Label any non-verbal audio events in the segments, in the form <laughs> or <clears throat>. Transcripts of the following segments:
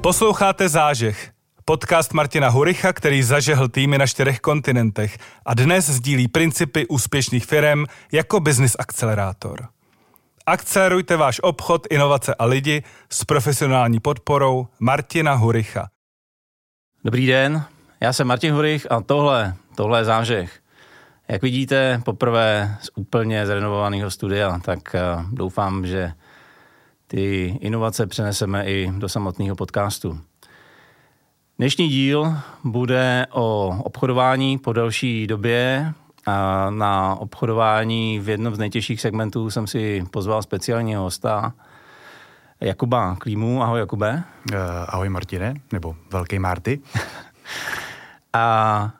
Posloucháte Zážeh, podcast Martina Huricha, který zažehl týmy na čtyřech kontinentech a dnes sdílí principy úspěšných firm jako business akcelerátor. Akcelerujte váš obchod, inovace a lidi s profesionální podporou Martina Huricha. Dobrý den, já jsem Martin Hurich a tohle, tohle je zážeh. Jak vidíte, poprvé z úplně zrenovovaného studia, tak eh, doufám, že ty inovace přeneseme i do samotného podcastu. Dnešní díl bude o obchodování po delší době. A na obchodování v jednom z nejtěžších segmentů jsem si pozval speciálního hosta, Jakuba Klímu. Ahoj Jakube. Uh, ahoj Martine, nebo Velký Marty. <laughs> a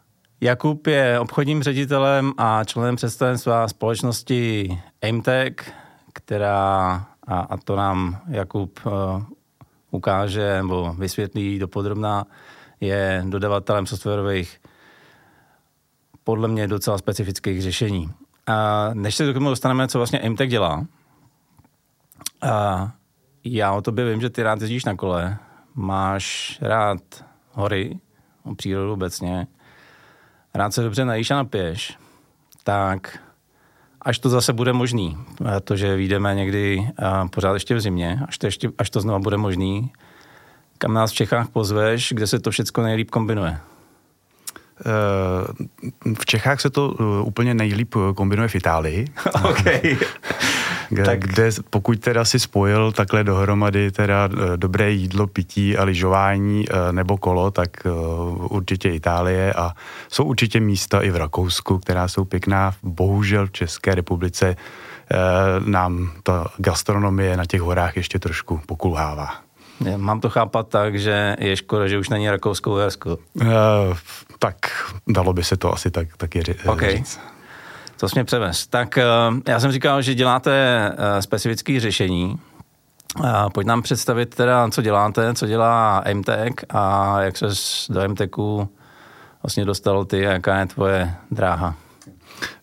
Jakub je obchodním ředitelem a členem představenstva společnosti Aimtech, která, a, a to nám Jakub uh, ukáže nebo vysvětlí dopodrobná, je dodavatelem softwarových podle mě docela specifických řešení. A než se k tomu dostaneme, co vlastně Aimtech dělá, a já o tobě vím, že ty rád jezdíš na kole, máš rád hory, přírodu obecně, rád se dobře najíš a napiješ, tak až to zase bude možný, protože vyjdeme někdy pořád ještě v zimě, až to, ještě, až to znova bude možný, kam nás v Čechách pozveš, kde se to všechno nejlíp kombinuje? Eh, v Čechách se to eh, úplně nejlíp kombinuje v Itálii. <laughs> okay. <laughs> kde, tak. kde pokud teda si spojil takhle dohromady teda eh, dobré jídlo, pití a lyžování nebo kolo, tak určitě Itálie a jsou určitě místa i v Rakousku, která jsou pěkná. Bohužel v České republice nám ta gastronomie na těch horách ještě trošku pokulhává. Mám to chápat tak, že je škoda, že už není Rakousko Uhersko. Uh, tak dalo by se to asi tak, taky okay. říct. To mě převez. Tak uh, já jsem říkal, že děláte uh, specifické řešení. Uh, pojď nám představit teda, co děláte, co dělá MTech a jak se do MTechu vlastně dostal ty, jaká je tvoje dráha.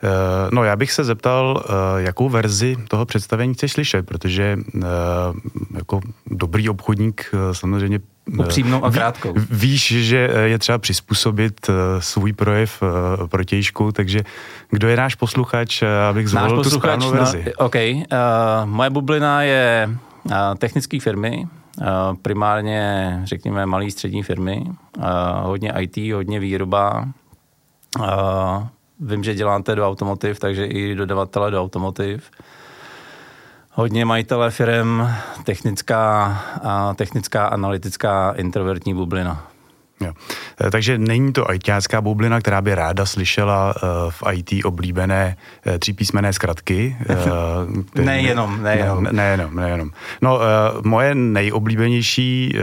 Eh, no já bych se zeptal, eh, jakou verzi toho představení chceš slyšet, protože eh, jako dobrý obchodník samozřejmě Upřímnou a krátkou. Víš, že je třeba přizpůsobit svůj projev protějšku, takže kdo je náš posluchač, abych zvolil tu správnou verzi? No, OK. Uh, moje bublina je uh, technické firmy, uh, primárně, řekněme, malé střední firmy, uh, hodně IT, hodně výroba, uh, Vím, že děláte do automotiv, takže i dodavatele do automotiv. Hodně majitele firm, technická, a technická, analytická, introvertní bublina. Jo. Eh, takže není to ITácká bublina, která by ráda slyšela uh, v IT oblíbené uh, třípísmené zkratky. Uh, <laughs> nejenom, nejenom. Ne, nejenom, nejenom. No, moje nejoblíbenější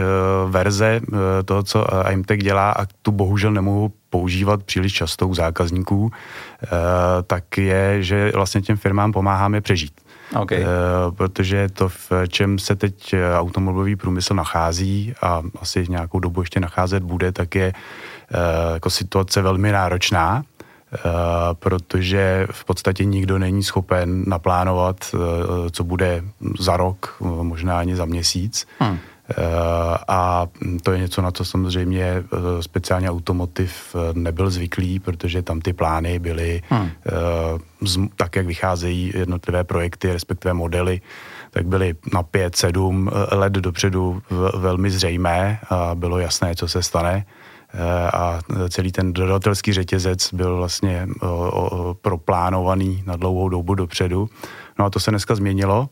verze toho, co IMTech dělá, a tu bohužel nemohu používat příliš často u zákazníků, tak je, že vlastně těm firmám pomáháme přežít. Okay. Uh, protože to, v čem se teď automobilový průmysl nachází a asi nějakou dobu ještě nacházet bude, tak je uh, jako situace velmi náročná. Protože v podstatě nikdo není schopen naplánovat, co bude za rok, možná ani za měsíc. Hmm. Eh, a to je něco, na co samozřejmě eh, speciálně automotiv eh, nebyl zvyklý, protože tam ty plány byly hmm. tak, jak vycházejí jednotlivé projekty, respektive modely, tak byly na 5-7 let dopředu velmi zřejmé a bylo jasné, co se stane a celý ten dodatelský řetězec byl vlastně proplánovaný na dlouhou dobu dopředu. No a to se dneska změnilo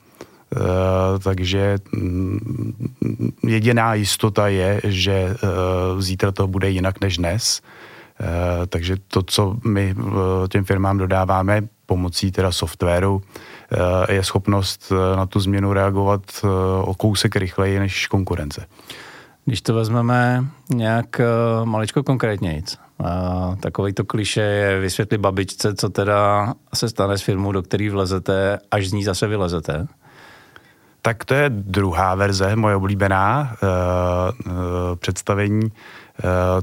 takže mm, jediná jistota je, že eh, zítra to bude jinak než dnes. Eh, takže to, co my těm firmám dodáváme pomocí teda softwaru, je schopnost na tu změnu reagovat o kousek rychleji než konkurence. Když to vezmeme nějak maličko konkrétnějc, takový to kliše je vysvětlit babičce, co teda se stane s firmou, do který vlezete, až z ní zase vylezete. Tak to je druhá verze, moje oblíbená uh, uh, představení. Uh,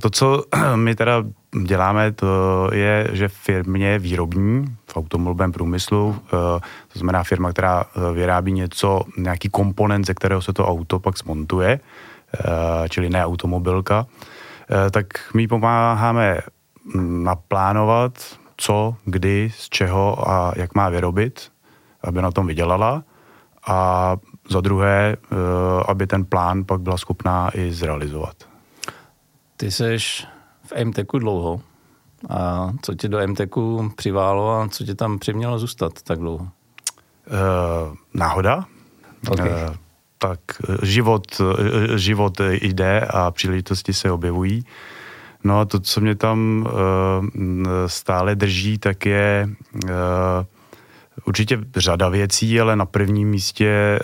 to, co <clears throat> my teda děláme, to je, že firmě výrobní v automobilovém průmyslu, to znamená firma, která vyrábí něco, nějaký komponent, ze kterého se to auto pak smontuje, čili ne automobilka, tak my pomáháme naplánovat, co, kdy, z čeho a jak má vyrobit, aby na tom vydělala. A za druhé, aby ten plán pak byla schopná i zrealizovat. Ty seš v MTECu dlouho. A co tě do MTECu přiválo a co tě tam přimělo zůstat tak dlouho? Uh, náhoda. Okay. Uh, tak život, život jde a příležitosti se objevují. No a to, co mě tam uh, stále drží, tak je uh, určitě řada věcí, ale na prvním místě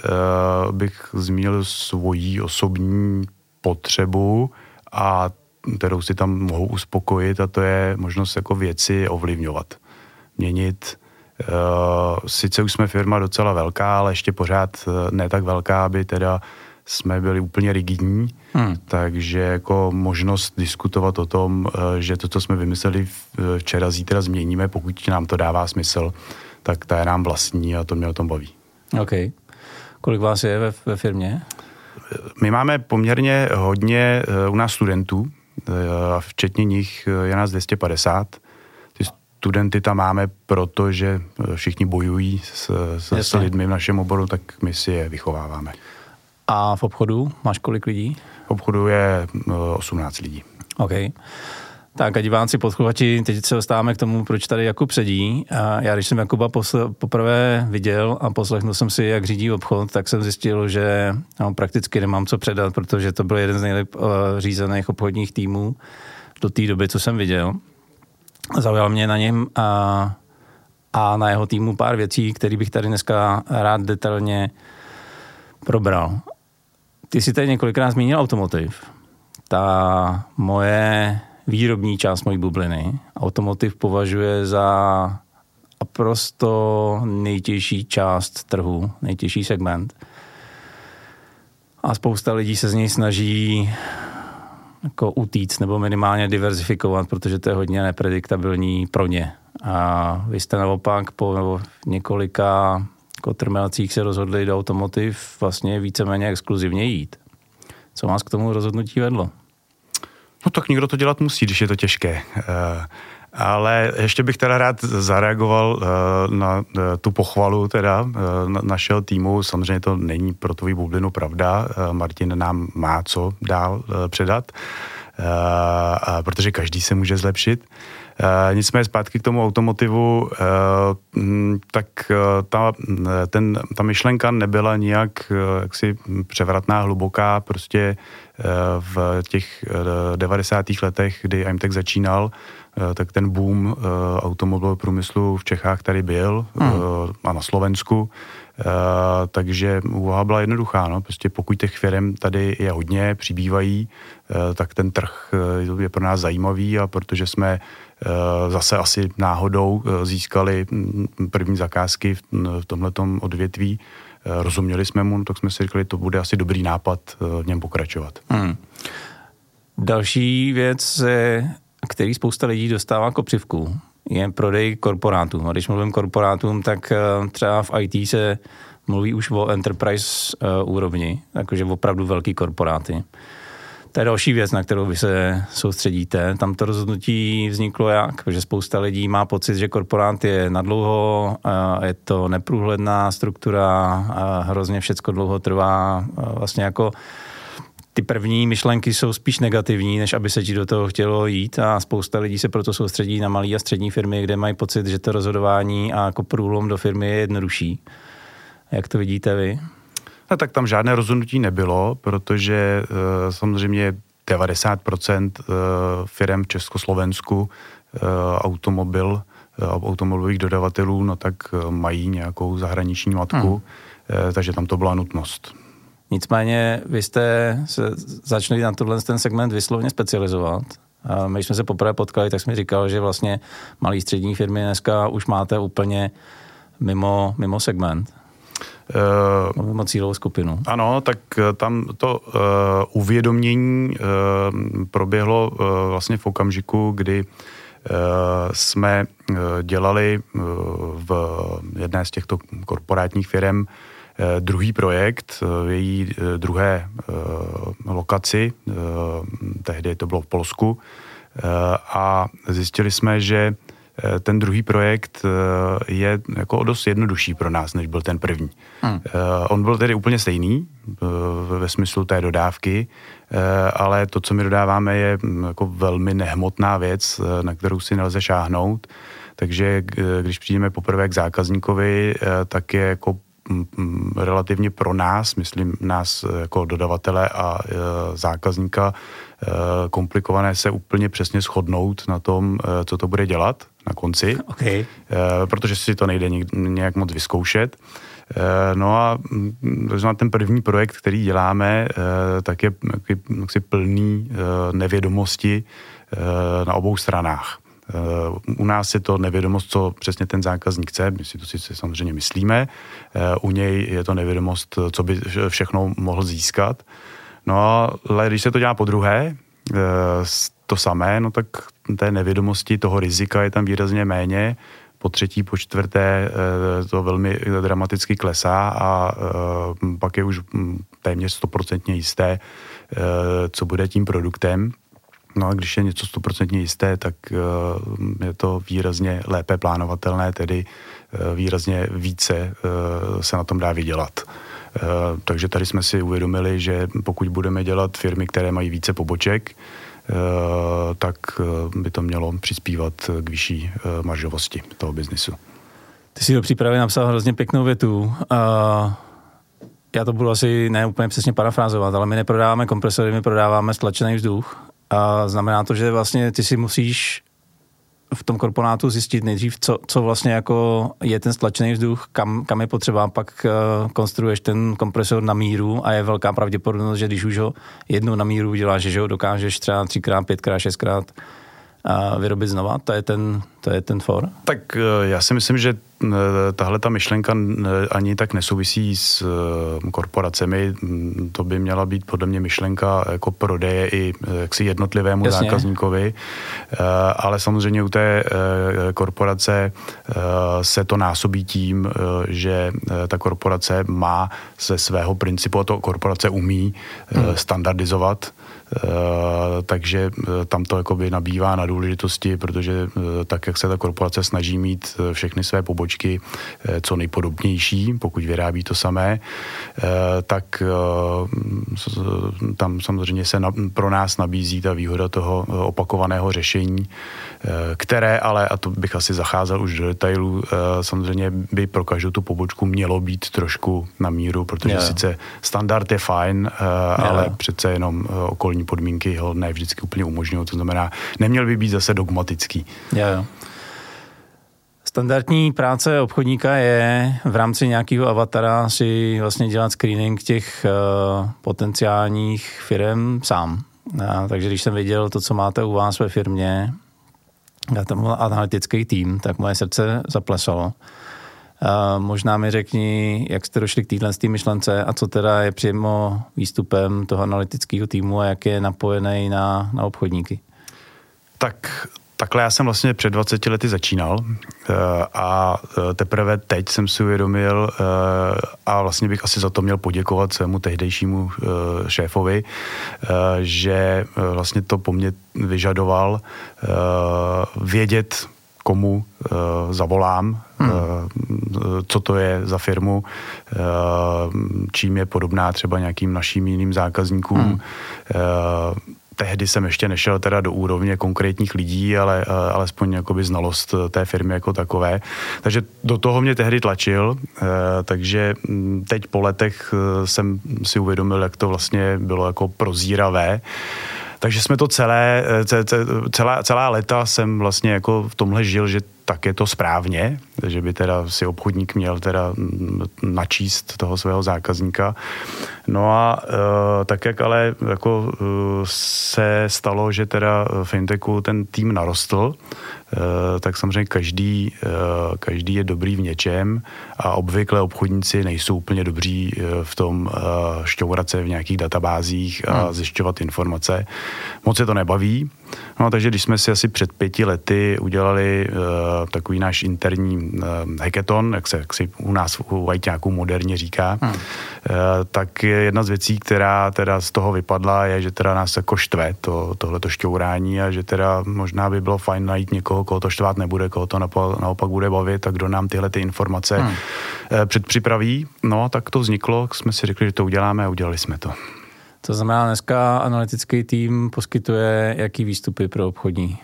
uh, bych zmínil svoji osobní potřebu a kterou si tam mohou uspokojit a to je možnost jako věci ovlivňovat, měnit. Uh, sice už jsme firma docela velká, ale ještě pořád eh, ne tak velká, aby teda jsme byli úplně rigidní, hmm. takže jako možnost diskutovat o tom, že to, co jsme vymysleli včera, zítra změníme, pokud nám to dává smysl, tak ta je nám vlastní a to mě o tom baví. OK. Kolik vás je ve, ve firmě? My máme poměrně hodně u nás studentů, a včetně nich je nás 250. Ty studenty tam máme, protože všichni bojují s, s, s lidmi v našem oboru, tak my si je vychováváme. A v obchodu máš kolik lidí? V obchodu je 18 lidí. OK. Tak a diváci, posluchači, teď se dostáváme k tomu, proč tady Jakub sedí. A já, když jsem Jakuba posle, poprvé viděl a poslechnul jsem si, jak řídí obchod, tak jsem zjistil, že no, prakticky nemám co předat, protože to byl jeden z nejlep uh, řízených obchodních týmů do té doby, co jsem viděl. Zaujal mě na něm a, a na jeho týmu pár věcí, které bych tady dneska rád detailně probral. Ty si tady několikrát zmínil automotiv. Ta moje výrobní část mojí bubliny. Automotiv považuje za naprosto nejtěžší část trhu, nejtěžší segment. A spousta lidí se z něj snaží jako utíct nebo minimálně diverzifikovat, protože to je hodně neprediktabilní pro ně. A vy jste naopak po několika kotrmelcích se rozhodli do automotiv vlastně víceméně exkluzivně jít. Co vás k tomu rozhodnutí vedlo? No tak někdo to dělat musí, když je to těžké. Uh, ale ještě bych teda rád zareagoval uh, na uh, tu pochvalu teda na, našeho týmu. Samozřejmě to není pro tvůj bublinu pravda. Martin nám má co dál předat, protože každý se může zlepšit. Nicméně zpátky k tomu automotivu, uh, tak ta, ten, ta myšlenka nebyla nijak jaksi převratná, hluboká, prostě v těch uh, 90. letech, kdy IMTech začínal, uh, tak ten boom automobilového průmyslu v Čechách tady byl hmm. a na Slovensku. Takže úvaha byla jednoduchá. No. Prostě pokud těch firm tady je hodně, přibývají, tak ten trh je pro nás zajímavý a protože jsme zase asi náhodou získali mm, první zakázky v, tomhletom odvětví, rozuměli jsme mu, tak jsme si řekli, to bude asi dobrý nápad v něm pokračovat. Hmm. Další věc, který spousta lidí dostává jako přivku, je prodej korporátům. A když mluvím korporátům, tak eh, třeba v IT se mluví už o enterprise úrovni, jakože opravdu velký korporáty. To je další věc, na kterou vy se soustředíte. Tam to rozhodnutí vzniklo jak? Že spousta lidí má pocit, že korporát je nadlouho, uh, je to neprůhledná struktura, hrozně všecko dlouho trvá. Vlastně jako ty první myšlenky jsou spíš negativní, než aby se ti do toho chtělo jít a spousta lidí se proto soustředí na malé a střední firmy, kde mají pocit, že to rozhodování a jako průlom do firmy je jednodušší. Jak to vidíte vy? No, tak tam žádné rozhodnutí nebylo, protože uh, samozřejmě 90% uh, firm v Československu uh, automobil, automobilových dodavatelů, no tak mají nějakou zahraniční matku, hmm. takže tam to byla nutnost. Nicméně vy jste se začali na tohle ten segment vyslovně specializovat. A my jsme se poprvé potkali, tak jsme říkal, že vlastně malý střední firmy dneska už máte úplně mimo, mimo segment. Uh, mimo cílovou skupinu. Ano, tak eh, tam to uh, uvědomění uh, proběhlo uh, vlastně v okamžiku, kdy uh, jsme uh, dělali uh, v jedné z těchto korporátních firm druhý projekt v její druhé lokaci, tehdy to bylo v Polsku, a zjistili jsme, že ten druhý projekt eh, je jako dost jednodušší pro nás, než byl ten první. Hmm. Eh, on byl tedy úplně stejný ve smyslu té dodávky, ale to, co my dodáváme, je hm, jako velmi nehmotná věc, na kterou si nelze šáhnout. Takže když přijdeme poprvé k zákazníkovi, tak je jako relativně pro nás, myslím nás jako dodavatele a zákazníka, komplikované se úplně přesně shodnout na tom, co to bude dělat na konci, <laughs> okay. Protože si to nejde nějak moc vyzkoušet. No a ten první projekt, který děláme, tak je plný nevědomosti na obou stranách. U nás je to nevědomost, co přesně ten zákazník chce, my si to si samozřejmě myslíme. U něj je to nevědomost, co by všechno mohl získat. No ale když se to dělá po druhé, to samé, no tak té nevědomosti toho rizika je tam výrazně méně. Po třetí, po čtvrté eh, to velmi dramaticky klesá a eh, pak je už hm, téměř stoprocentně jisté, eh, co bude tím produktem. No a když je něco stoprocentně jisté, tak je to výrazně lépe plánovatelné, tedy výrazně více se na tom dá vydělat. Takže tady jsme si uvědomili, že pokud budeme dělat firmy, které mají více poboček, Eh, tak eh, by to mělo přispívat k vyšší eh, maržovosti toho biznisu. Ty si do přípravy napsal hrozně pěknou větu. Já to budu asi ne úplně přesně parafrázovat, ale my neprodáváme kompresory, my prodáváme stlačený vzduch. A znamená to, že vlastně ty si musíš v tom korporátu zjistit nejdřív, co, co vlastně jako je ten stlačený vzduch, kam, kam je potřeba, pak uh, konstruuješ ten kompresor na míru a je velká pravděpodobnost, že když už ho jednou na míru uděláš, že ho dokážeš třeba třikrát, pětkrát, šestkrát vyrobit znova, to je ten, to je ten for? Tak uh, já si myslím, že tahle ta myšlenka ani tak nesouvisí s korporacemi. To by měla být podle mě myšlenka jako prodeje i jaksi jednotlivému Jasně. zákazníkovi. Ale samozřejmě u té korporace se to násobí tím, že ta korporace má ze svého principu, a to korporace umí hmm. standardizovat takže eh, tam to jakoby nabývá na důležitosti, protože eh, tak, jak se ta korporace snaží mít všechny své pobočky co nejpodobnější, pokud vyrábí to samé, tak tam samozřejmě se pro nás nabízí ta výhoda toho opakovaného řešení, které ale, a to bych asi zacházel už do detailů, samozřejmě by pro každou tu pobočku mělo být trošku na míru, protože yeah. sice standard je fajn, yeah. ale přece jenom okolní podmínky ho ne vždycky úplně umožňují. To znamená, neměl by být zase dogmatický. Jo, jo. Standardní práce obchodníka je v rámci nějakého avatara si vlastně dělat screening těch uh, potenciálních firm sám. A, takže když jsem viděl to, co máte u vás ve firmě, a tam byl analytický tým, tak moje srdce zaplesalo. Možná mi řekni, jak jste došli k téhle myšlence a co teda je přímo výstupem toho analytického týmu a jak je napojený na, na obchodníky. Tak Takhle já jsem vlastně před 20 lety začínal eh, a eh, teprve teď jsem si uvědomil eh, a vlastně bych asi za to měl poděkovat svému tehdejšímu šéfovi, že vlastně to po mně vyžadoval vědět, komu zavolám, hmm. uh, co to je za firmu, uh, čím je podobná třeba nějakým našim jiným zákazníkům. Hmm. Uh, tehdy jsem ještě nešel teda do úrovně konkrétních lidí, ale alespoň jakoby znalost té firmy jako takové. Takže do toho mě tehdy tlačil, takže hm, teď po letech jsem si uvědomil, jak to vlastně bylo jako prozíravé. Takže jsme to celé, eh, celá, celá léta jsem vlastně jako v tomhle žil, že tak je to správně, že by teda si obchodník měl teda načíst toho svého zákazníka. No a e, tak jak ale jako e, se stalo, že teda Fintechu ten tým narostl, tak samozřejmě každý, každý je dobrý v něčem a obvykle obchodníci nejsou úplně dobří v tom šťourat se v nějakých databázích a hmm. zjišťovat informace. Moc se to nebaví, No, takže když jsme si asi před pěti lety udělali uh, takový náš interní uh, hackathon, jak se, jak si u nás u nějakou moderně říká, hmm. uh, tak je jedna z věcí, která teda z toho vypadla, je, že teda nás jako štve to, tohleto šťourání a že teda možná by bylo fajn najít někoho, koho to štvát nebude, koho to naopak, bude bavit a kdo nám tyhle ty informace hmm. uh, předpřipraví. No, tak to vzniklo, jsme si řekli, že to uděláme a udělali jsme to. To znamená, dneska analytický tým poskytuje jaký výstupy pro obchodní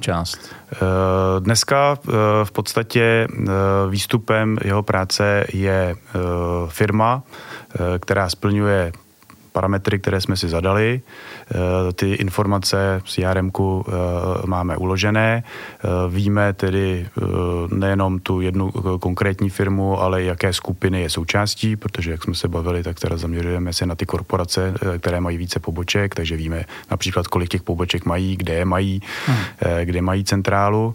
část? Eh, dneska eh, v podstatě eh, výstupem jeho práce je firma, která splňuje parametry, které jsme si zadali. Eh, ty informace v crm eh, máme uložené. Eh, víme tedy nejenom tu jednu konkrétní firmu, ale jaké skupiny je součástí, protože jak jsme se bavili, tak teda zaměřujeme se na ty korporace, které mají více poboček, takže víme například, kolik těch poboček mají, kde je mají, hmm. kde mají centrálu,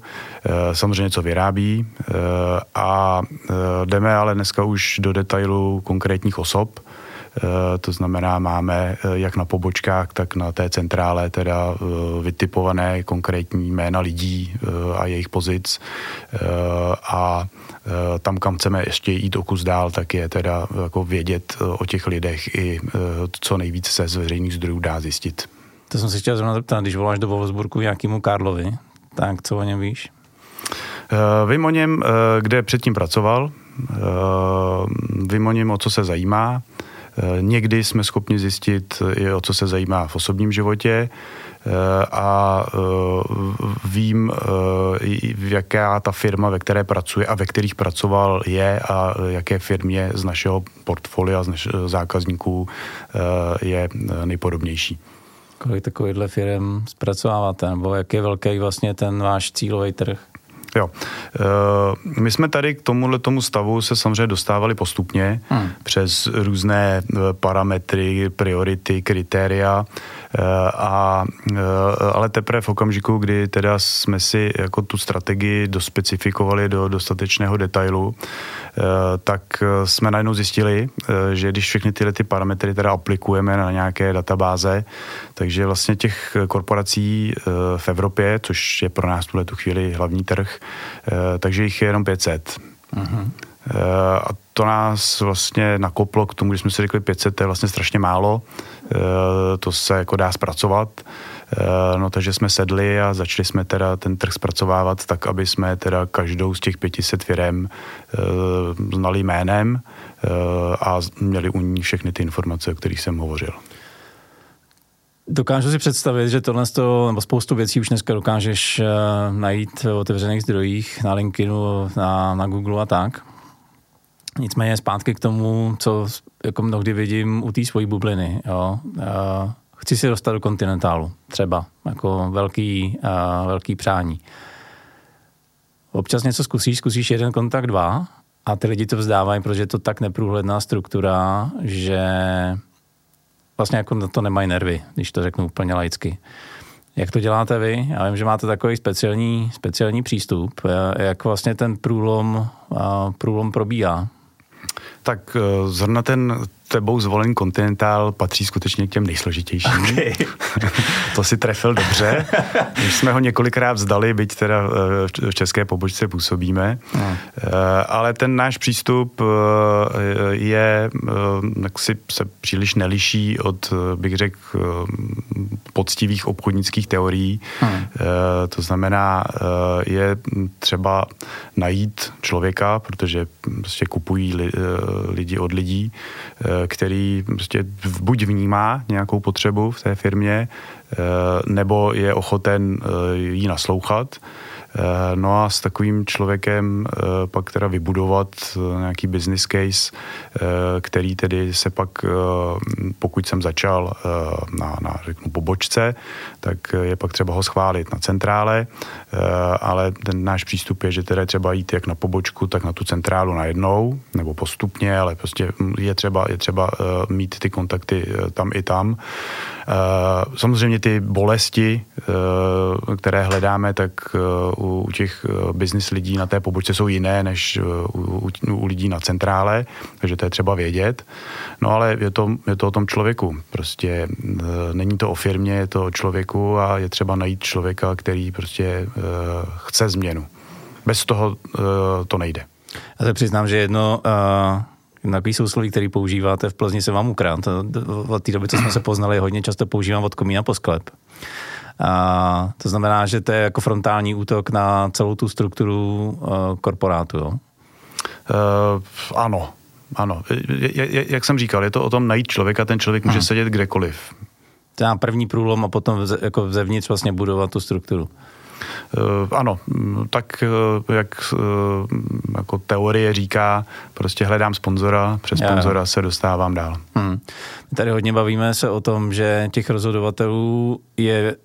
samozřejmě co vyrábí a jdeme ale dneska už do detailu konkrétních osob, to znamená, máme eh, jak na pobočkách, tak na té centrále teda eh, vytipované konkrétní jména lidí a jejich pozic a tam, kam chceme ještě jít o kus dál, tak je teda jako vědět o těch lidech i co nejvíc se z veřejných zdrojů dá zjistit. To jsem si chtěl zrovna zeptat, když voláš do Wolfsburgu nějakému Karlovi, tak co o něm víš? Vím o něm, kde předtím pracoval, vím o něm, o co se zajímá, Eh, někdy jsme schopni zjistit, i o co se zajímá v osobním životě eh, a eh, vím, jaká ta firma, ve které pracuje a ve kterých pracoval je a jaké firmě z našeho portfolia, z našeho zákazníků je nejpodobnější. Kolik takovýchhle firm zpracováváte, nebo jak je velký vlastně ten váš cílový trh? Jo. Eh, my jsme tady k tomuhle tomu stavu se samozřejmě dostávali postupně hmm. přes různé eh, parametry, priority, kritéria, a, ale teprve v okamžiku, kdy teda jsme si jako tu strategii dospecifikovali do dostatečného detailu, tak jsme najednou zjistili, že když všechny tyhle ty parametry teda aplikujeme na nějaké databáze, takže vlastně těch korporací v Evropě, což je pro nás tuhle tu chvíli hlavní trh, Eh, takže jich je jenom 500. Uh-huh. A to nás vlastně nakoplo k tomu, když jsme si řekli 500, to je vlastně strašně málo, eh, to se jako dá zpracovat. No takže jsme sedli a začali jsme teda ten trh zpracovávat tak, aby jsme teda každou z těch 500 firm znali jménem a měli u ní všechny ty informace, o kterých jsem hovořil. Dokážu si představit, že tohle to, nebo spoustu věcí už dneska dokážeš najít v otevřených zdrojích, na LinkedInu, na, na Google a tak. Nicméně zpátky k tomu, co jako mnohdy vidím u té svojí bubliny. Jo. Uh, chci si dostat do kontinentálu, třeba, jako velký, uh, velký přání. Občas něco zkusíš, zkusíš jeden kontakt, dva a ty lidi to vzdávají, protože je to tak neprůhledná struktura, že vlastně jako na to nemají nervy, když to řeknu úplně laicky. Jak to děláte vy? Já vím, že máte takový speciální, speciální přístup. Jak vlastně ten průlom, průlom probíhá? Tak eh, zrovna ten tebou zvolený kontinentál patří skutečně k těm nejsložitějším. Okay. <laughs> to si trefil dobře. <laughs> My jsme ho několikrát vzdali, byť teda eh, v české pobočce působíme. No. Ale ten náš přístup je, tak si se příliš neliší od, bych řekl, poctivých obchodnických teorií. Hmm. To znamená, je třeba najít člověka, protože prostě kupují lidi od lidí, který prostě buď vnímá nějakou potřebu v té firmě, eh, nebo je ochoten eh, jí naslouchat no a s takovým člověkem eh, pak teda vybudovat eh, nějaký business case, který tedy se pak, pokud jsem začal na, na řeknu, pobočce, tak je pak třeba ho schválit na centrále, ale ten náš přístup je, že teda třeba jít jak na pobočku, tak na tu centrálu najednou, nebo postupně, ale prostě je třeba, je třeba mít ty kontakty tam i tam. Samozřejmě všechny ty bolesti, které hledáme, tak u těch business lidí na té pobočce jsou jiné než u, u lidí na centrále, takže to je třeba vědět. No ale je to, je to o tom člověku. Prostě není to o firmě, je to o člověku a je třeba najít člověka, který prostě chce změnu. Bez toho to nejde. Já se přiznám, že jedno uh, takový sousloví, který používáte v Plzni, se vám ukrát. Od té doby, co jsme se poznali, hodně často používám od komína po sklep. A to znamená, že to je jako frontální útok na celou tu strukturu uh, korporátu, jo? Uh, ano, ano. Jak jsem říkal, je to o tom najít člověka, ten člověk může hmm. sedět kdekoliv. To je první průlom a potom jako zevnitř vlastně budovat tu strukturu. Eh, ano, tak eh, jak eh, jako teorie říká, prostě hledám sponzora, přes sponzora se dostávám dál. Hmm. My tady hodně bavíme se o tom, že těch rozhodovatelů je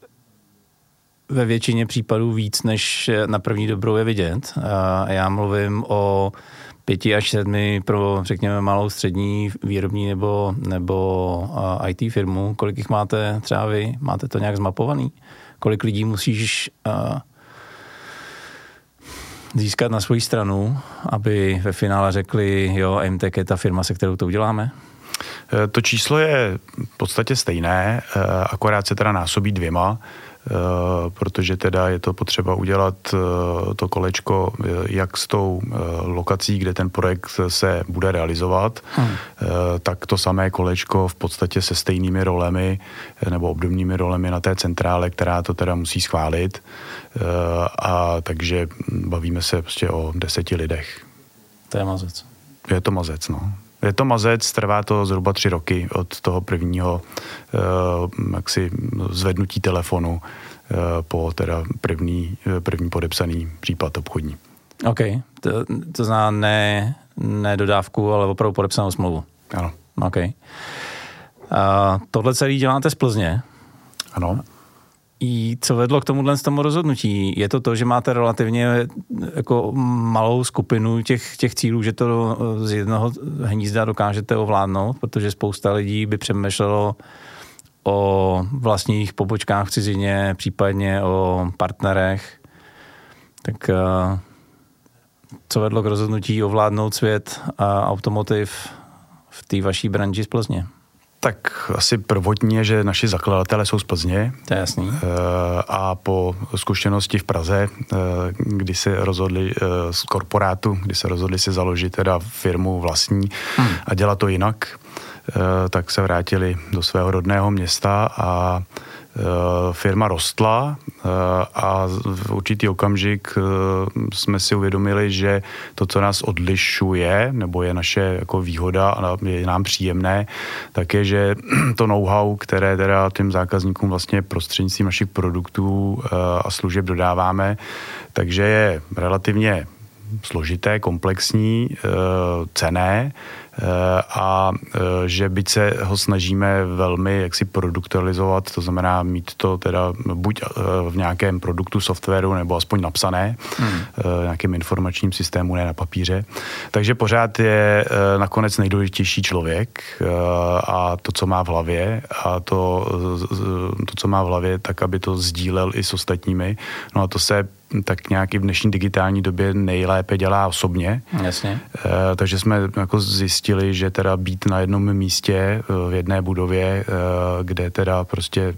ve většině případů víc, než na první dobrou je vidět. A já mluvím o pěti až sedmi pro, řekněme, malou střední výrobní nebo, nebo IT firmu. Kolik jich máte třeba vy? Máte to nějak zmapovaný? Kolik lidí musíš získat na svoji stranu, aby ve finále řekli, jo, MTK je ta firma, se kterou to uděláme? Eh, to číslo je v podstatě stejné, eh, akorát se teda násobí dvěma. Eh, protože teda je to potřeba udělat eh, to kolečko eh, jak s tou lokací, kde ten projekt se bude realizovat, hmm. tak to samé kolečko v podstatě se stejnými rolemi nebo obdobnými rolemi na té centrále, která to teda musí schválit. A takže bavíme se prostě o deseti lidech. To je mazec. Je to mazec, no. Je to mazec, trvá to zhruba tři roky od toho prvního uh, jaksi zvednutí telefonu uh, po teda první, první podepsaný případ obchodní. OK, to, to zná ne, ne dodávku, ale opravdu podepsanou smlouvu. Ano. OK. Uh, tohle celý děláte z Plzně. Ano co vedlo k tomuhle tomu rozhodnutí? Je to to, že máte relativně jako malou skupinu těch, těch cílů, že to z jednoho hnízda dokážete ovládnout, protože spousta lidí by přemýšlelo o vlastních pobočkách v cizině, případně o partnerech. Tak eh, co vedlo k rozhodnutí ovládnout svět a automotiv v té vaší branži z Plzně? Tak asi prvotně, že naši zakladatelé jsou z Plzně. To je jasný. Eh, a po zkušenosti v Praze, eh, kdy se rozhodli eh, z korporátu, kdy se rozhodli si založit teda firmu vlastní hmm. a dělat to jinak, tak se vrátili do svého rodného města a firma rostla eh, a v určitý okamžik eh, jsme si uvědomili, že to, co nás odlišuje, nebo je naše jako výhoda a je nám příjemné, tak je, že <clears throat> to know-how, které teda těm zákazníkům vlastně prostřednictvím našich produktů a služeb dodáváme, takže je relativně složité, komplexní, cené, Eh, a eh, že byť se ho snažíme velmi jaksi produktualizovat, to znamená mít to teda buď eh, v nějakém produktu, softwaru, nebo aspoň napsané, hmm. nějakým informačním systému, ne na papíře. Takže pořád je nakonec nejdůležitější člověk a to, co má v hlavě a to, to, co má v hlavě, tak, aby to sdílel i s ostatními. No a to se tak nějak i v dnešní digitální době nejlépe dělá osobně. Jasně. E, takže jsme jako zjistili, že teda být na jednom místě e, v jedné budově, e, kde teda prostě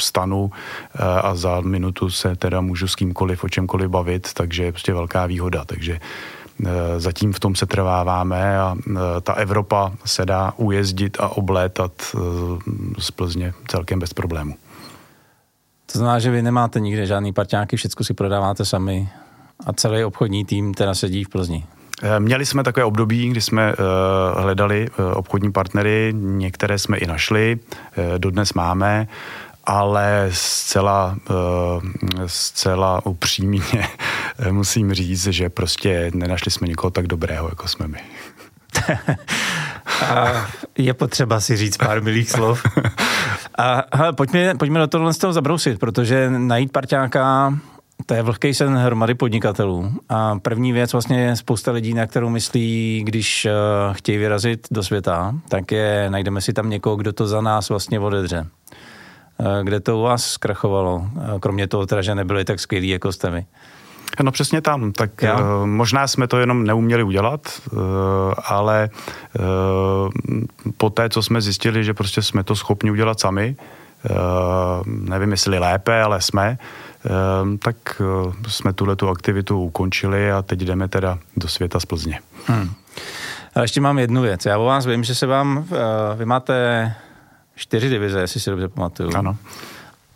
stanu e, a za minutu se teda můžu s kýmkoliv o čemkoliv bavit, takže je prostě velká výhoda. Takže Zatím v tom se trváváme a ta Evropa se dá ujezdit a oblétat z Plzně celkem bez problému. To znamená, že vy nemáte nikde žádný parťáky, všechno si prodáváte sami a celý obchodní tým teda sedí v Plzni. Eh, měli jsme takové období, kdy jsme uh, hledali uh, obchodní partnery, některé jsme i našli, uh, dodnes máme, ale zcela, zcela upřímně <laughs> musím říct, že prostě nenašli jsme nikoho tak dobrého, jako jsme my. A je potřeba si říct pár milých slov. A hele, pojďme, pojďme do tohle z toho zabrousit, protože najít parťáka to je vlhký sen hromady podnikatelů. A první věc vlastně je spousta lidí, na kterou myslí, když uh, chtějí vyrazit do světa, tak je, najdeme si tam někoho, kdo to za nás vlastně odedře. Kde to u vás zkrachovalo? Kromě toho teda, že nebyli tak skvělí, jako jste vy. No přesně tam. Tak uh, možná jsme to jenom neuměli udělat, uh, ale uh, po té, co jsme zjistili, že prostě jsme to schopni udělat sami, nevím jestli lépe, ale jsme, tak jsme tuhle tu aktivitu ukončili a teď jdeme teda do světa z Plzně. Hmm. A ještě mám jednu věc. Já o vás vím, že se vám, vy máte čtyři divize, jestli si dobře pamatuju. Ano.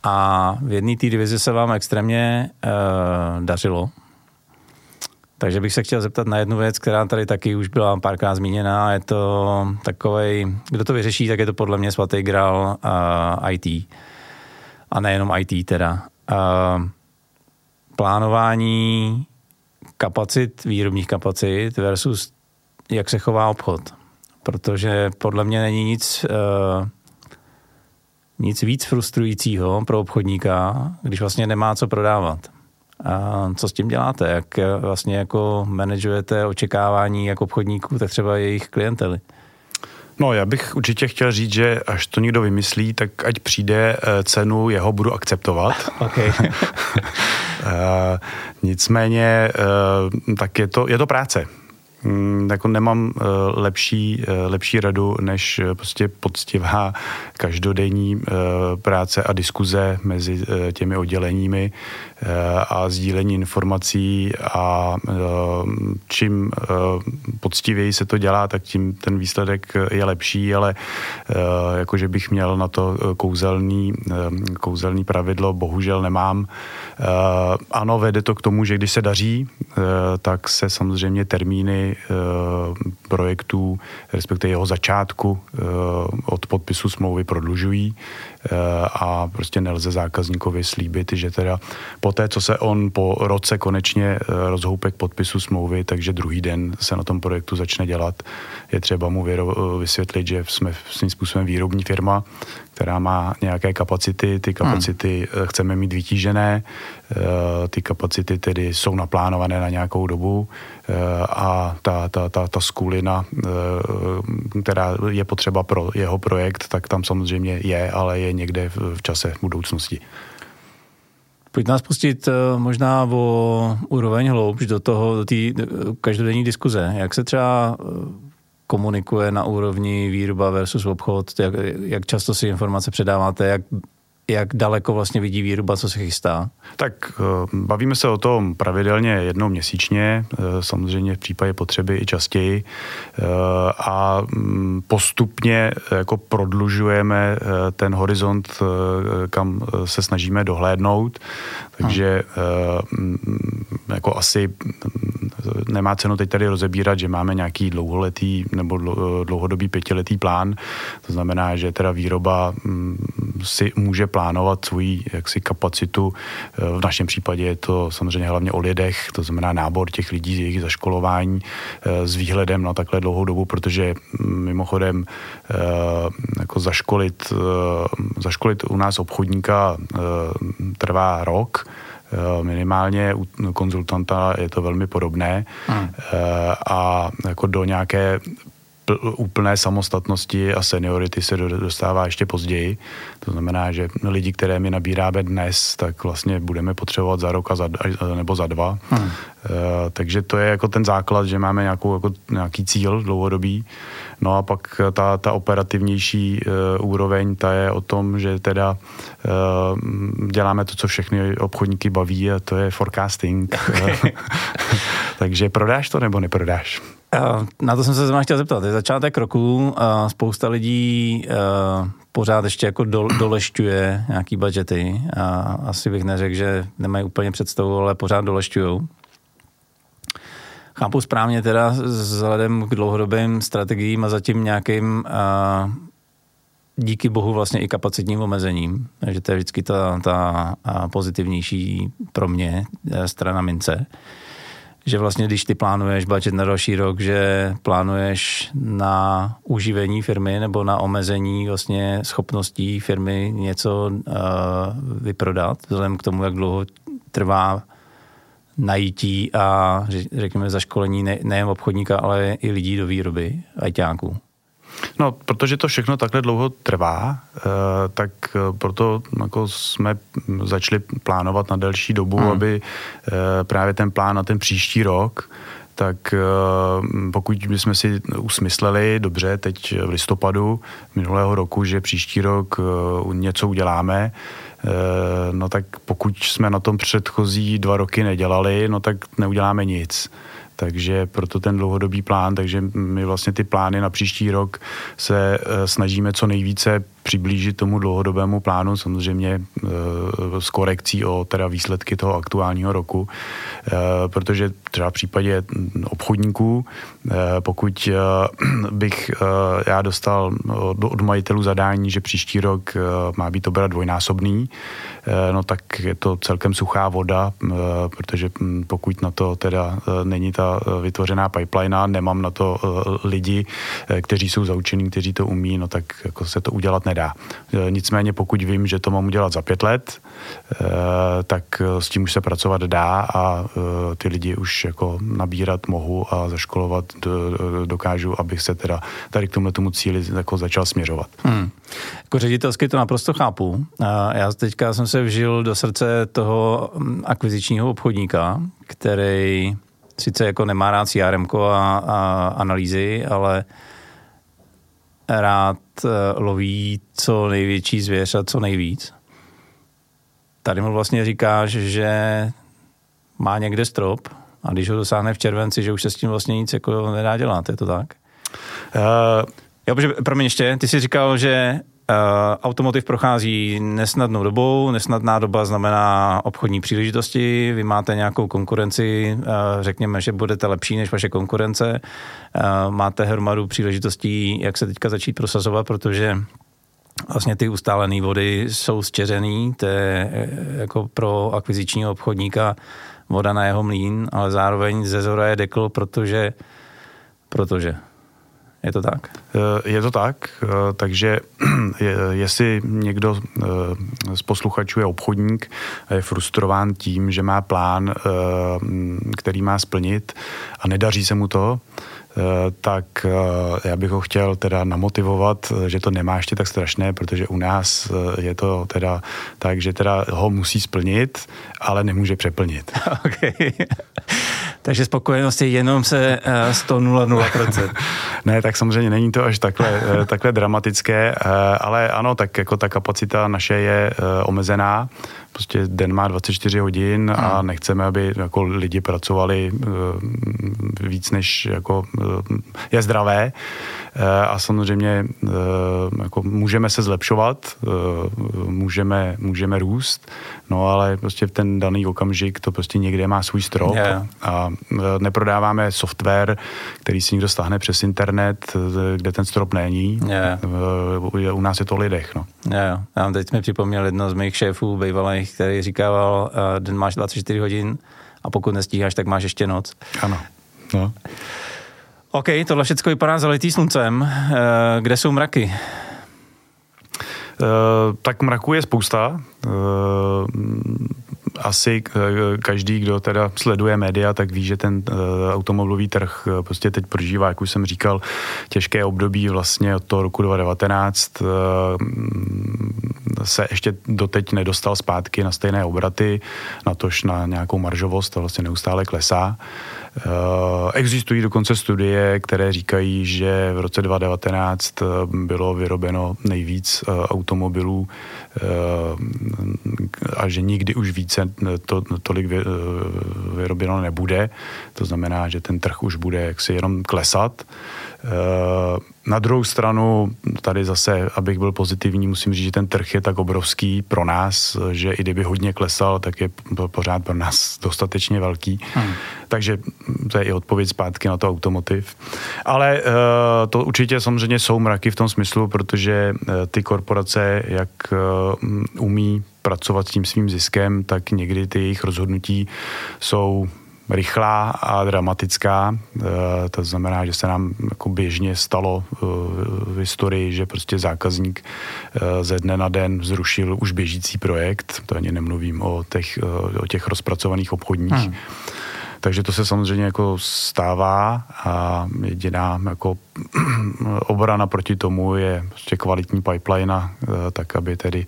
A v jedné té divizi se vám extrémně uh, dařilo. Takže bych se chtěl zeptat na jednu věc, která tady taky už byla párkrát zmíněna. Je to takový, kdo to vyřeší, tak je to podle mě svatý grál uh, IT. A nejenom IT teda. Uh, plánování kapacit, výrobních kapacit versus jak se chová obchod. Protože podle mě není nic uh, nic víc frustrujícího pro obchodníka, když vlastně nemá co prodávat. A co s tím děláte? Jak vlastně jako manažujete očekávání jak obchodníků, tak třeba jejich klientely? No, já bych určitě chtěl říct, že až to někdo vymyslí, tak ať přijde eh, cenu, jeho budu akceptovat. <laughs> okay. <laughs> Eh, nicméně, eh, tak je to, je to práce. Mm, jako nemám uh, lepší, uh, lepší radu, než uh, prostě poctivá každodenní práce a diskuze mezi těmi odděleními a sdílení informací a uh, čím uh, poctivěji se to dělá, tak tím ten výsledek je lepší, ale jakože bych měl na to kouzelný, kouzelný pravidlo, bohužel nemám. Ano, vede to k tomu, že když se daří, tak se samozřejmě termíny Eh, projektů, respektive jeho začátku eh, od podpisu smlouvy prodlužují eh, a prostě nelze zákazníkovi slíbit, že teda po té, co se on po roce konečně rozhoupe k podpisu smlouvy, takže druhý den se na tom projektu začne dělat. Je třeba mu vysvětlit, že jsme svým způsobem výrobní firma, která má nějaké kapacity, ty kapacity hmm. chceme mít vytížené, ty kapacity tedy jsou naplánované na nějakou dobu a ta, ta, ta, ta skulina, eh, která je potřeba pro jeho projekt, tak tam samozřejmě je, ale je někde v čase v budoucnosti. Pojď nás pustit eh, možná o úroveň hloubš do toho, do té každodenní diskuze. Jak se třeba eh, komunikuje na úrovni výroba versus obchod, jak, jak často si informace předáváte, jak jak daleko vlastně vidí výroba, co se chystá? Tak eh, bavíme se o tom pravidelně jednou měsíčně, eh, samozřejmě v případě potřeby i častěji eh, a mm, postupně jako prodlužujeme ten horizont, kam se snažíme dohlédnout, takže hmm. jako asi mm, nemá cenu teď tady rozebírat, že máme nějaký dlouholetý nebo dlouhodobý pětiletý plán, to znamená, že teda výroba mm, si může plánovat svoji jaksi kapacitu. Eh, v našem případě je to samozřejmě hlavně o lidech, to znamená nábor těch lidí, jejich zaškolování eh, s výhledem na takhle dlouhou dobu, protože mm, mimochodem eh, jako zaškolit, zaškolit u nás obchodníka trvá rok, minimálně u konzultanta je to velmi podobné hmm. a jako do nějaké úplné samostatnosti a seniority se dostává ještě později. To znamená, že lidi, které my nabíráme dnes, tak vlastně budeme potřebovat za rok a za, nebo za dva. Hmm. Uh, takže to je jako ten základ, že máme nějakou, jako, nějaký cíl dlouhodobý. No a pak ta, ta operativnější uh, úroveň, ta je o tom, že teda uh, děláme to, co všechny obchodníky baví a to je forecasting. <laughs> <laughs> takže prodáš to nebo neprodáš? Na to jsem se zrovna chtěl zeptat. Je začátek roku, spousta lidí pořád ještě jako do, dolešťuje nějaký budgety. A asi bych neřekl, že nemají úplně představu, ale pořád dolešťujou. Chápu správně teda vzhledem k dlouhodobým strategiím a zatím nějakým a, díky bohu vlastně i kapacitním omezením. Takže to je vždycky ta, ta pozitivnější pro mě strana mince že vlastně když ty plánuješ budget na další rok, že plánuješ na uživení firmy nebo na omezení vlastně schopností firmy něco uh, vyprodat, vzhledem k tomu, jak dlouho trvá najítí a řekněme zaškolení ne, nejen obchodníka, ale i lidí do výroby, ajťáků. No, protože to všechno takhle dlouho trvá, eh, tak eh, proto jako jsme začali plánovat na delší dobu, hmm. aby eh, právě ten plán na ten příští rok tak pokud bychom si usmysleli dobře teď v listopadu minulého roku, že příští rok něco uděláme, no tak pokud jsme na tom předchozí dva roky nedělali, no tak neuděláme nic takže proto ten dlouhodobý plán, takže my vlastně ty plány na příští rok se eh, snažíme co nejvíce přiblížit tomu dlouhodobému plánu, samozřejmě eh, s korekcí o teda výsledky toho aktuálního roku, eh, protože třeba v případě obchodníků, pokud bych já dostal od majitelů zadání, že příští rok má být obrat dvojnásobný, no tak je to celkem suchá voda, protože hm, pokud na to teda není ta Eh, vytvořená pipeline, nemám na to eh, lidi, eh, kteří jsou zaučení, kteří to umí, no tak jako se to udělat nedá. Nicméně pokud vím, že to mám udělat za pět let, tak s tím už se pracovat dá a ty lidi už jako nabírat mohu a zaškolovat dokážu, abych se teda tady k tomuhle tomu cíli jako začal směřovat. Hmm. Jako ředitelsky to naprosto chápu. Já teďka jsem se vžil do srdce toho mm, akvizičního obchodníka, který sice jako nemá rád CRM a, a analýzy, ale rád loví co největší zvěř a co nejvíc. Tady mu vlastně říkáš, že má někde strop a když ho dosáhne v červenci, že už se s tím vlastně nic jako nedá dělat, je to tak? Uh, jo, protože, promiň ještě, ty jsi říkal, že automotiv prochází nesnadnou dobou, nesnadná doba znamená obchodní příležitosti, vy máte nějakou konkurenci, uh, řekněme, že budete lepší než vaše konkurence, uh, máte hromadu příležitostí, jak se teďka začít prosazovat, protože vlastně ty ustálené vody jsou zčeřený, to je jako pro akvizičního obchodníka voda na jeho mlín, ale zároveň ze zora je dekl, protože protože je to tak? Eh, je to tak, eh, takže <clears throat> jestli někdo eh, z posluchačů je obchodník a je frustrován tím, že má plán, který má splnit a nedaří se mu to, tak já bych ho chtěl teda namotivovat, že to nemá ještě tak strašné, protože u nás je to teda tak, že teda ho musí splnit, ale nemůže přeplnit. <laughs> Okay. Takže spokojenost je jenom se 100 0,0%. <laughs> ne, tak samozřejmě není to až takhle, eh, takhle dramatické, eh, ale ano, tak jako ta kapacita naše je eh, omezená. Prostě den má 24 hodin a hmm. nechceme, aby jako lidi pracovali víc než jako je zdravé. A samozřejmě jako můžeme se zlepšovat, můžeme, můžeme růst, no ale prostě v ten daný okamžik to prostě někde má svůj strop yeah. a neprodáváme software, který si někdo stáhne přes internet, kde ten strop není. Yeah. U nás je to lidech. No. Yeah. Já teď mi připomněl jedno z mých šéfů bývalých, který říkával, uh, den máš 24 hodin a pokud nestíháš, tak máš ještě noc. Ano. No. OK, tohle všechno vypadá zalitý sluncem. Uh, kde jsou mraky? Uh, tak mraků je spousta. Asi každý, kdo teda sleduje média, tak ví, že ten uh, automobilový trh uh, prostě teď prožívá, jak už jsem říkal, těžké období vlastně od toho roku 2019 uh, se ještě doteď nedostal zpátky na stejné obraty, na tož na nějakou maržovost, to vlastně neustále klesá. Uh, existují dokonce studie, které říkají, že v roce 2019 bylo vyrobeno nejvíc uh, automobilů a že nikdy už více to, tolik vy, vyrobeno nebude. To znamená, že ten trh už bude jaksi jenom klesat. Na druhou stranu, tady zase, abych byl pozitivní, musím říct, že ten trh je tak obrovský pro nás, že i kdyby hodně klesal, tak je pořád pro nás <laughs> dostatečně velký. Hmm. Takže to je i odpověď zpátky na to automotiv. Ale uh, to určitě samozřejmě jsou mraky v tom smyslu, protože uh, ty korporace, jak umí pracovat s tím svým ziskem, tak někdy ty jejich rozhodnutí jsou rychlá a dramatická. Eh, to znamená, že se nám jako běžně stalo eh, v historii, že prostě zákazník eh, ze dne na den zrušil už běžící projekt. To ani nemluvím o těch, o těch rozpracovaných obchodních. Hmm. Takže to se samozřejmě jako stává a jediná jako <clears throat> obrana proti tomu je prostě kvalitní pipeline, tak aby tedy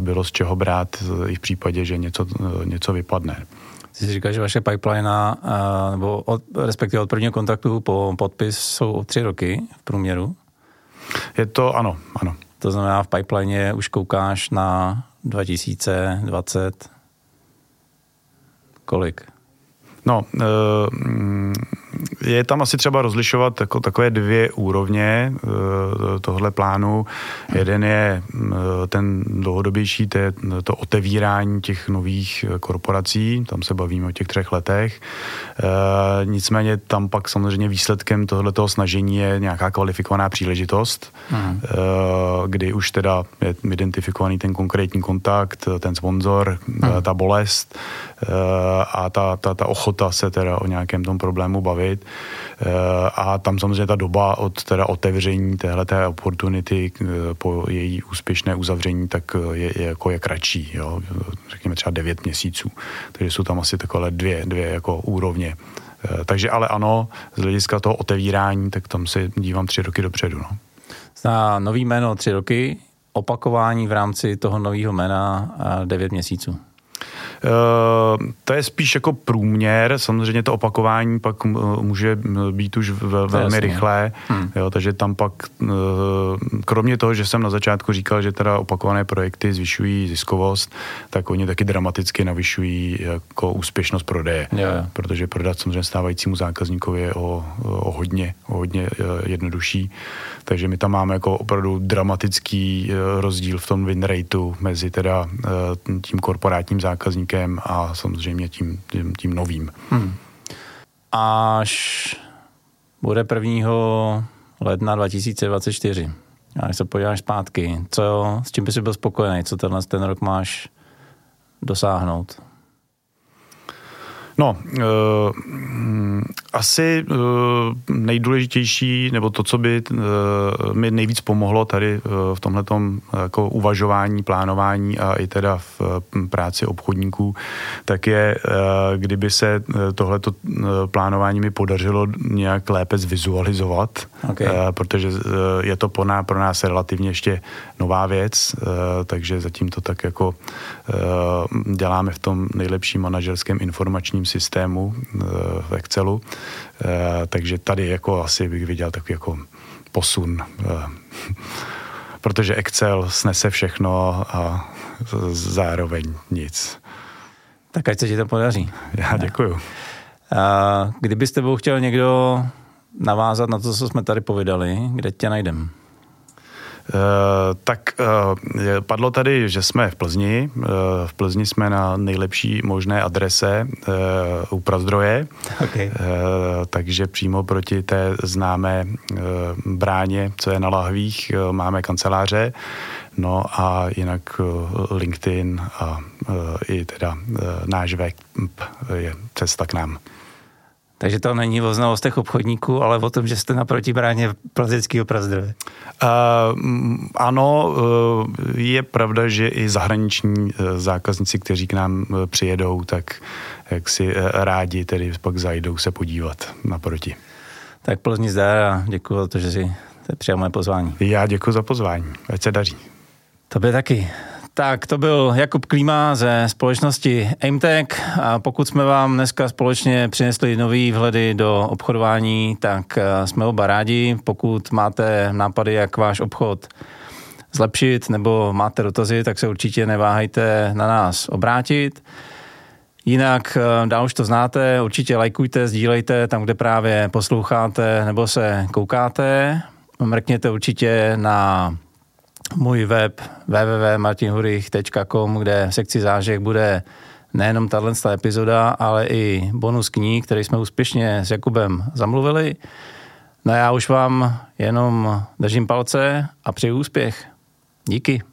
bylo z čeho brát i v případě, že něco, něco vypadne. Ty jsi říkal, že vaše pipeline, nebo od, respektive od prvního kontaktu po podpis jsou tři roky v průměru? Je to, ano, ano. To znamená, v pipeline už koukáš na 2020 kolik? No, eh, je tam asi třeba rozlišovat jako takové dvě úrovně eh, tohle plánu. Jeden je eh, ten dlouhodobější, to je to otevírání těch nových korporací, tam se bavíme o těch třech letech. Nicméně tam pak samozřejmě výsledkem tohoto snažení je nějaká kvalifikovaná příležitost, hmm. kdy už teda je identifikovaný ten konkrétní kontakt, ten sponzor, hmm. ta bolest a ta, ta, ta ochota se teda o nějakém tom problému bavit. Eh, a tam samozřejmě ta doba od teda otevření téhle opportunity eh, po její úspěšné uzavření, tak eh, je, je, jako je kratší, jo? řekněme třeba 9 měsíců. Takže jsou tam asi takové dvě, dvě jako úrovně. Takže ale ano, z hlediska toho otevírání, tak tam se dívám tři roky dopředu. No. Zná nový jméno tři roky, opakování v rámci toho nového jména 9 měsíců. Eh, to je spíš jako průměr, samozřejmě to opakování pak může být už velmi rychlé, hmm. jo, takže tam pak, eh, kromě toho, že jsem na začátku říkal, že teda opakované projekty zvyšují ziskovost, tak oni taky dramaticky navyšují jako úspěšnost prodeje, jo, jo. protože prodat samozřejmě stávajícímu zákazníkovi je o, o hodně, o hodně eh, jednodušší, takže my tam máme jako opravdu dramatický rozdíl v tom win rateu mezi teda tím korporátním zákazníkem zákazníkem a samozřejmě tím, tím, tím novým. Hmm. Až bude 1. ledna 2024. A když se podíváš zpátky, co, s čím bys byl spokojený, co tenhle ten rok máš dosáhnout? No, uh, asi uh, nejdůležitější, nebo to, co by uh, mi nejvíc pomohlo tady uh, v tomhle jako uvažování, plánování a i teda v uh, práci obchodníků, tak je, uh, kdyby se tohleto plánování mi podařilo nějak lépe zvizualizovat, okay. uh, protože uh, je to pro nás, pro nás relativně ještě nová věc, uh, takže zatím to tak jako uh, děláme v tom nejlepším manažerském informačním systému eh, v Excelu, eh, takže tady jako asi bych viděl takový jako posun, eh, <laughs> protože Excel snese všechno a zároveň nic. Tak ať se ti to podaří. Já děkuju. A kdybyste byl chtěl někdo navázat na to, co jsme tady povídali, kde tě najdeme? Eh, tak eh, padlo tady, že jsme v Plzni. Eh, v Plzni jsme na nejlepší možné adrese u Prazdroje. Okay. Takže přímo proti té známé bráně, co je na Lahvích, máme kanceláře. No a jinak LinkedIn a i teda náš web je cesta k nám. Takže to není o znalostech obchodníků, ale o tom, že jste naproti bráně plzeňského prazdroje. Uh, ano, uh, je pravda, že i zahraniční uh, zákazníci, kteří k nám přijedou, tak jak si rádi tedy pak zajdou se podívat naproti. Tak Plzni zdar a děkuji za to, že si přijal moje pozvání. Já děkuji za pozvání. Ať se daří. To by taky. Tak to byl Jakub Klíma ze společnosti Aimtech a pokud jsme vám dneska společně přinesli nový vhledy do obchodování, tak eh, jsme oba rádi. Pokud máte nápady, jak váš obchod zlepšit nebo máte dotazy, tak se určitě neváhejte na nás obrátit. Jinak eh, dál už to znáte, určitě lajkujte, sdílejte tam, kde právě posloucháte nebo se koukáte. Mrkněte určitě na můj web www.martinhurich.com, kde v sekci zážek bude nejenom tato epizoda, ale i bonus knih, který jsme úspěšně s Jakubem zamluvili. No já už vám jenom držím palce a přeju úspěch. Díky.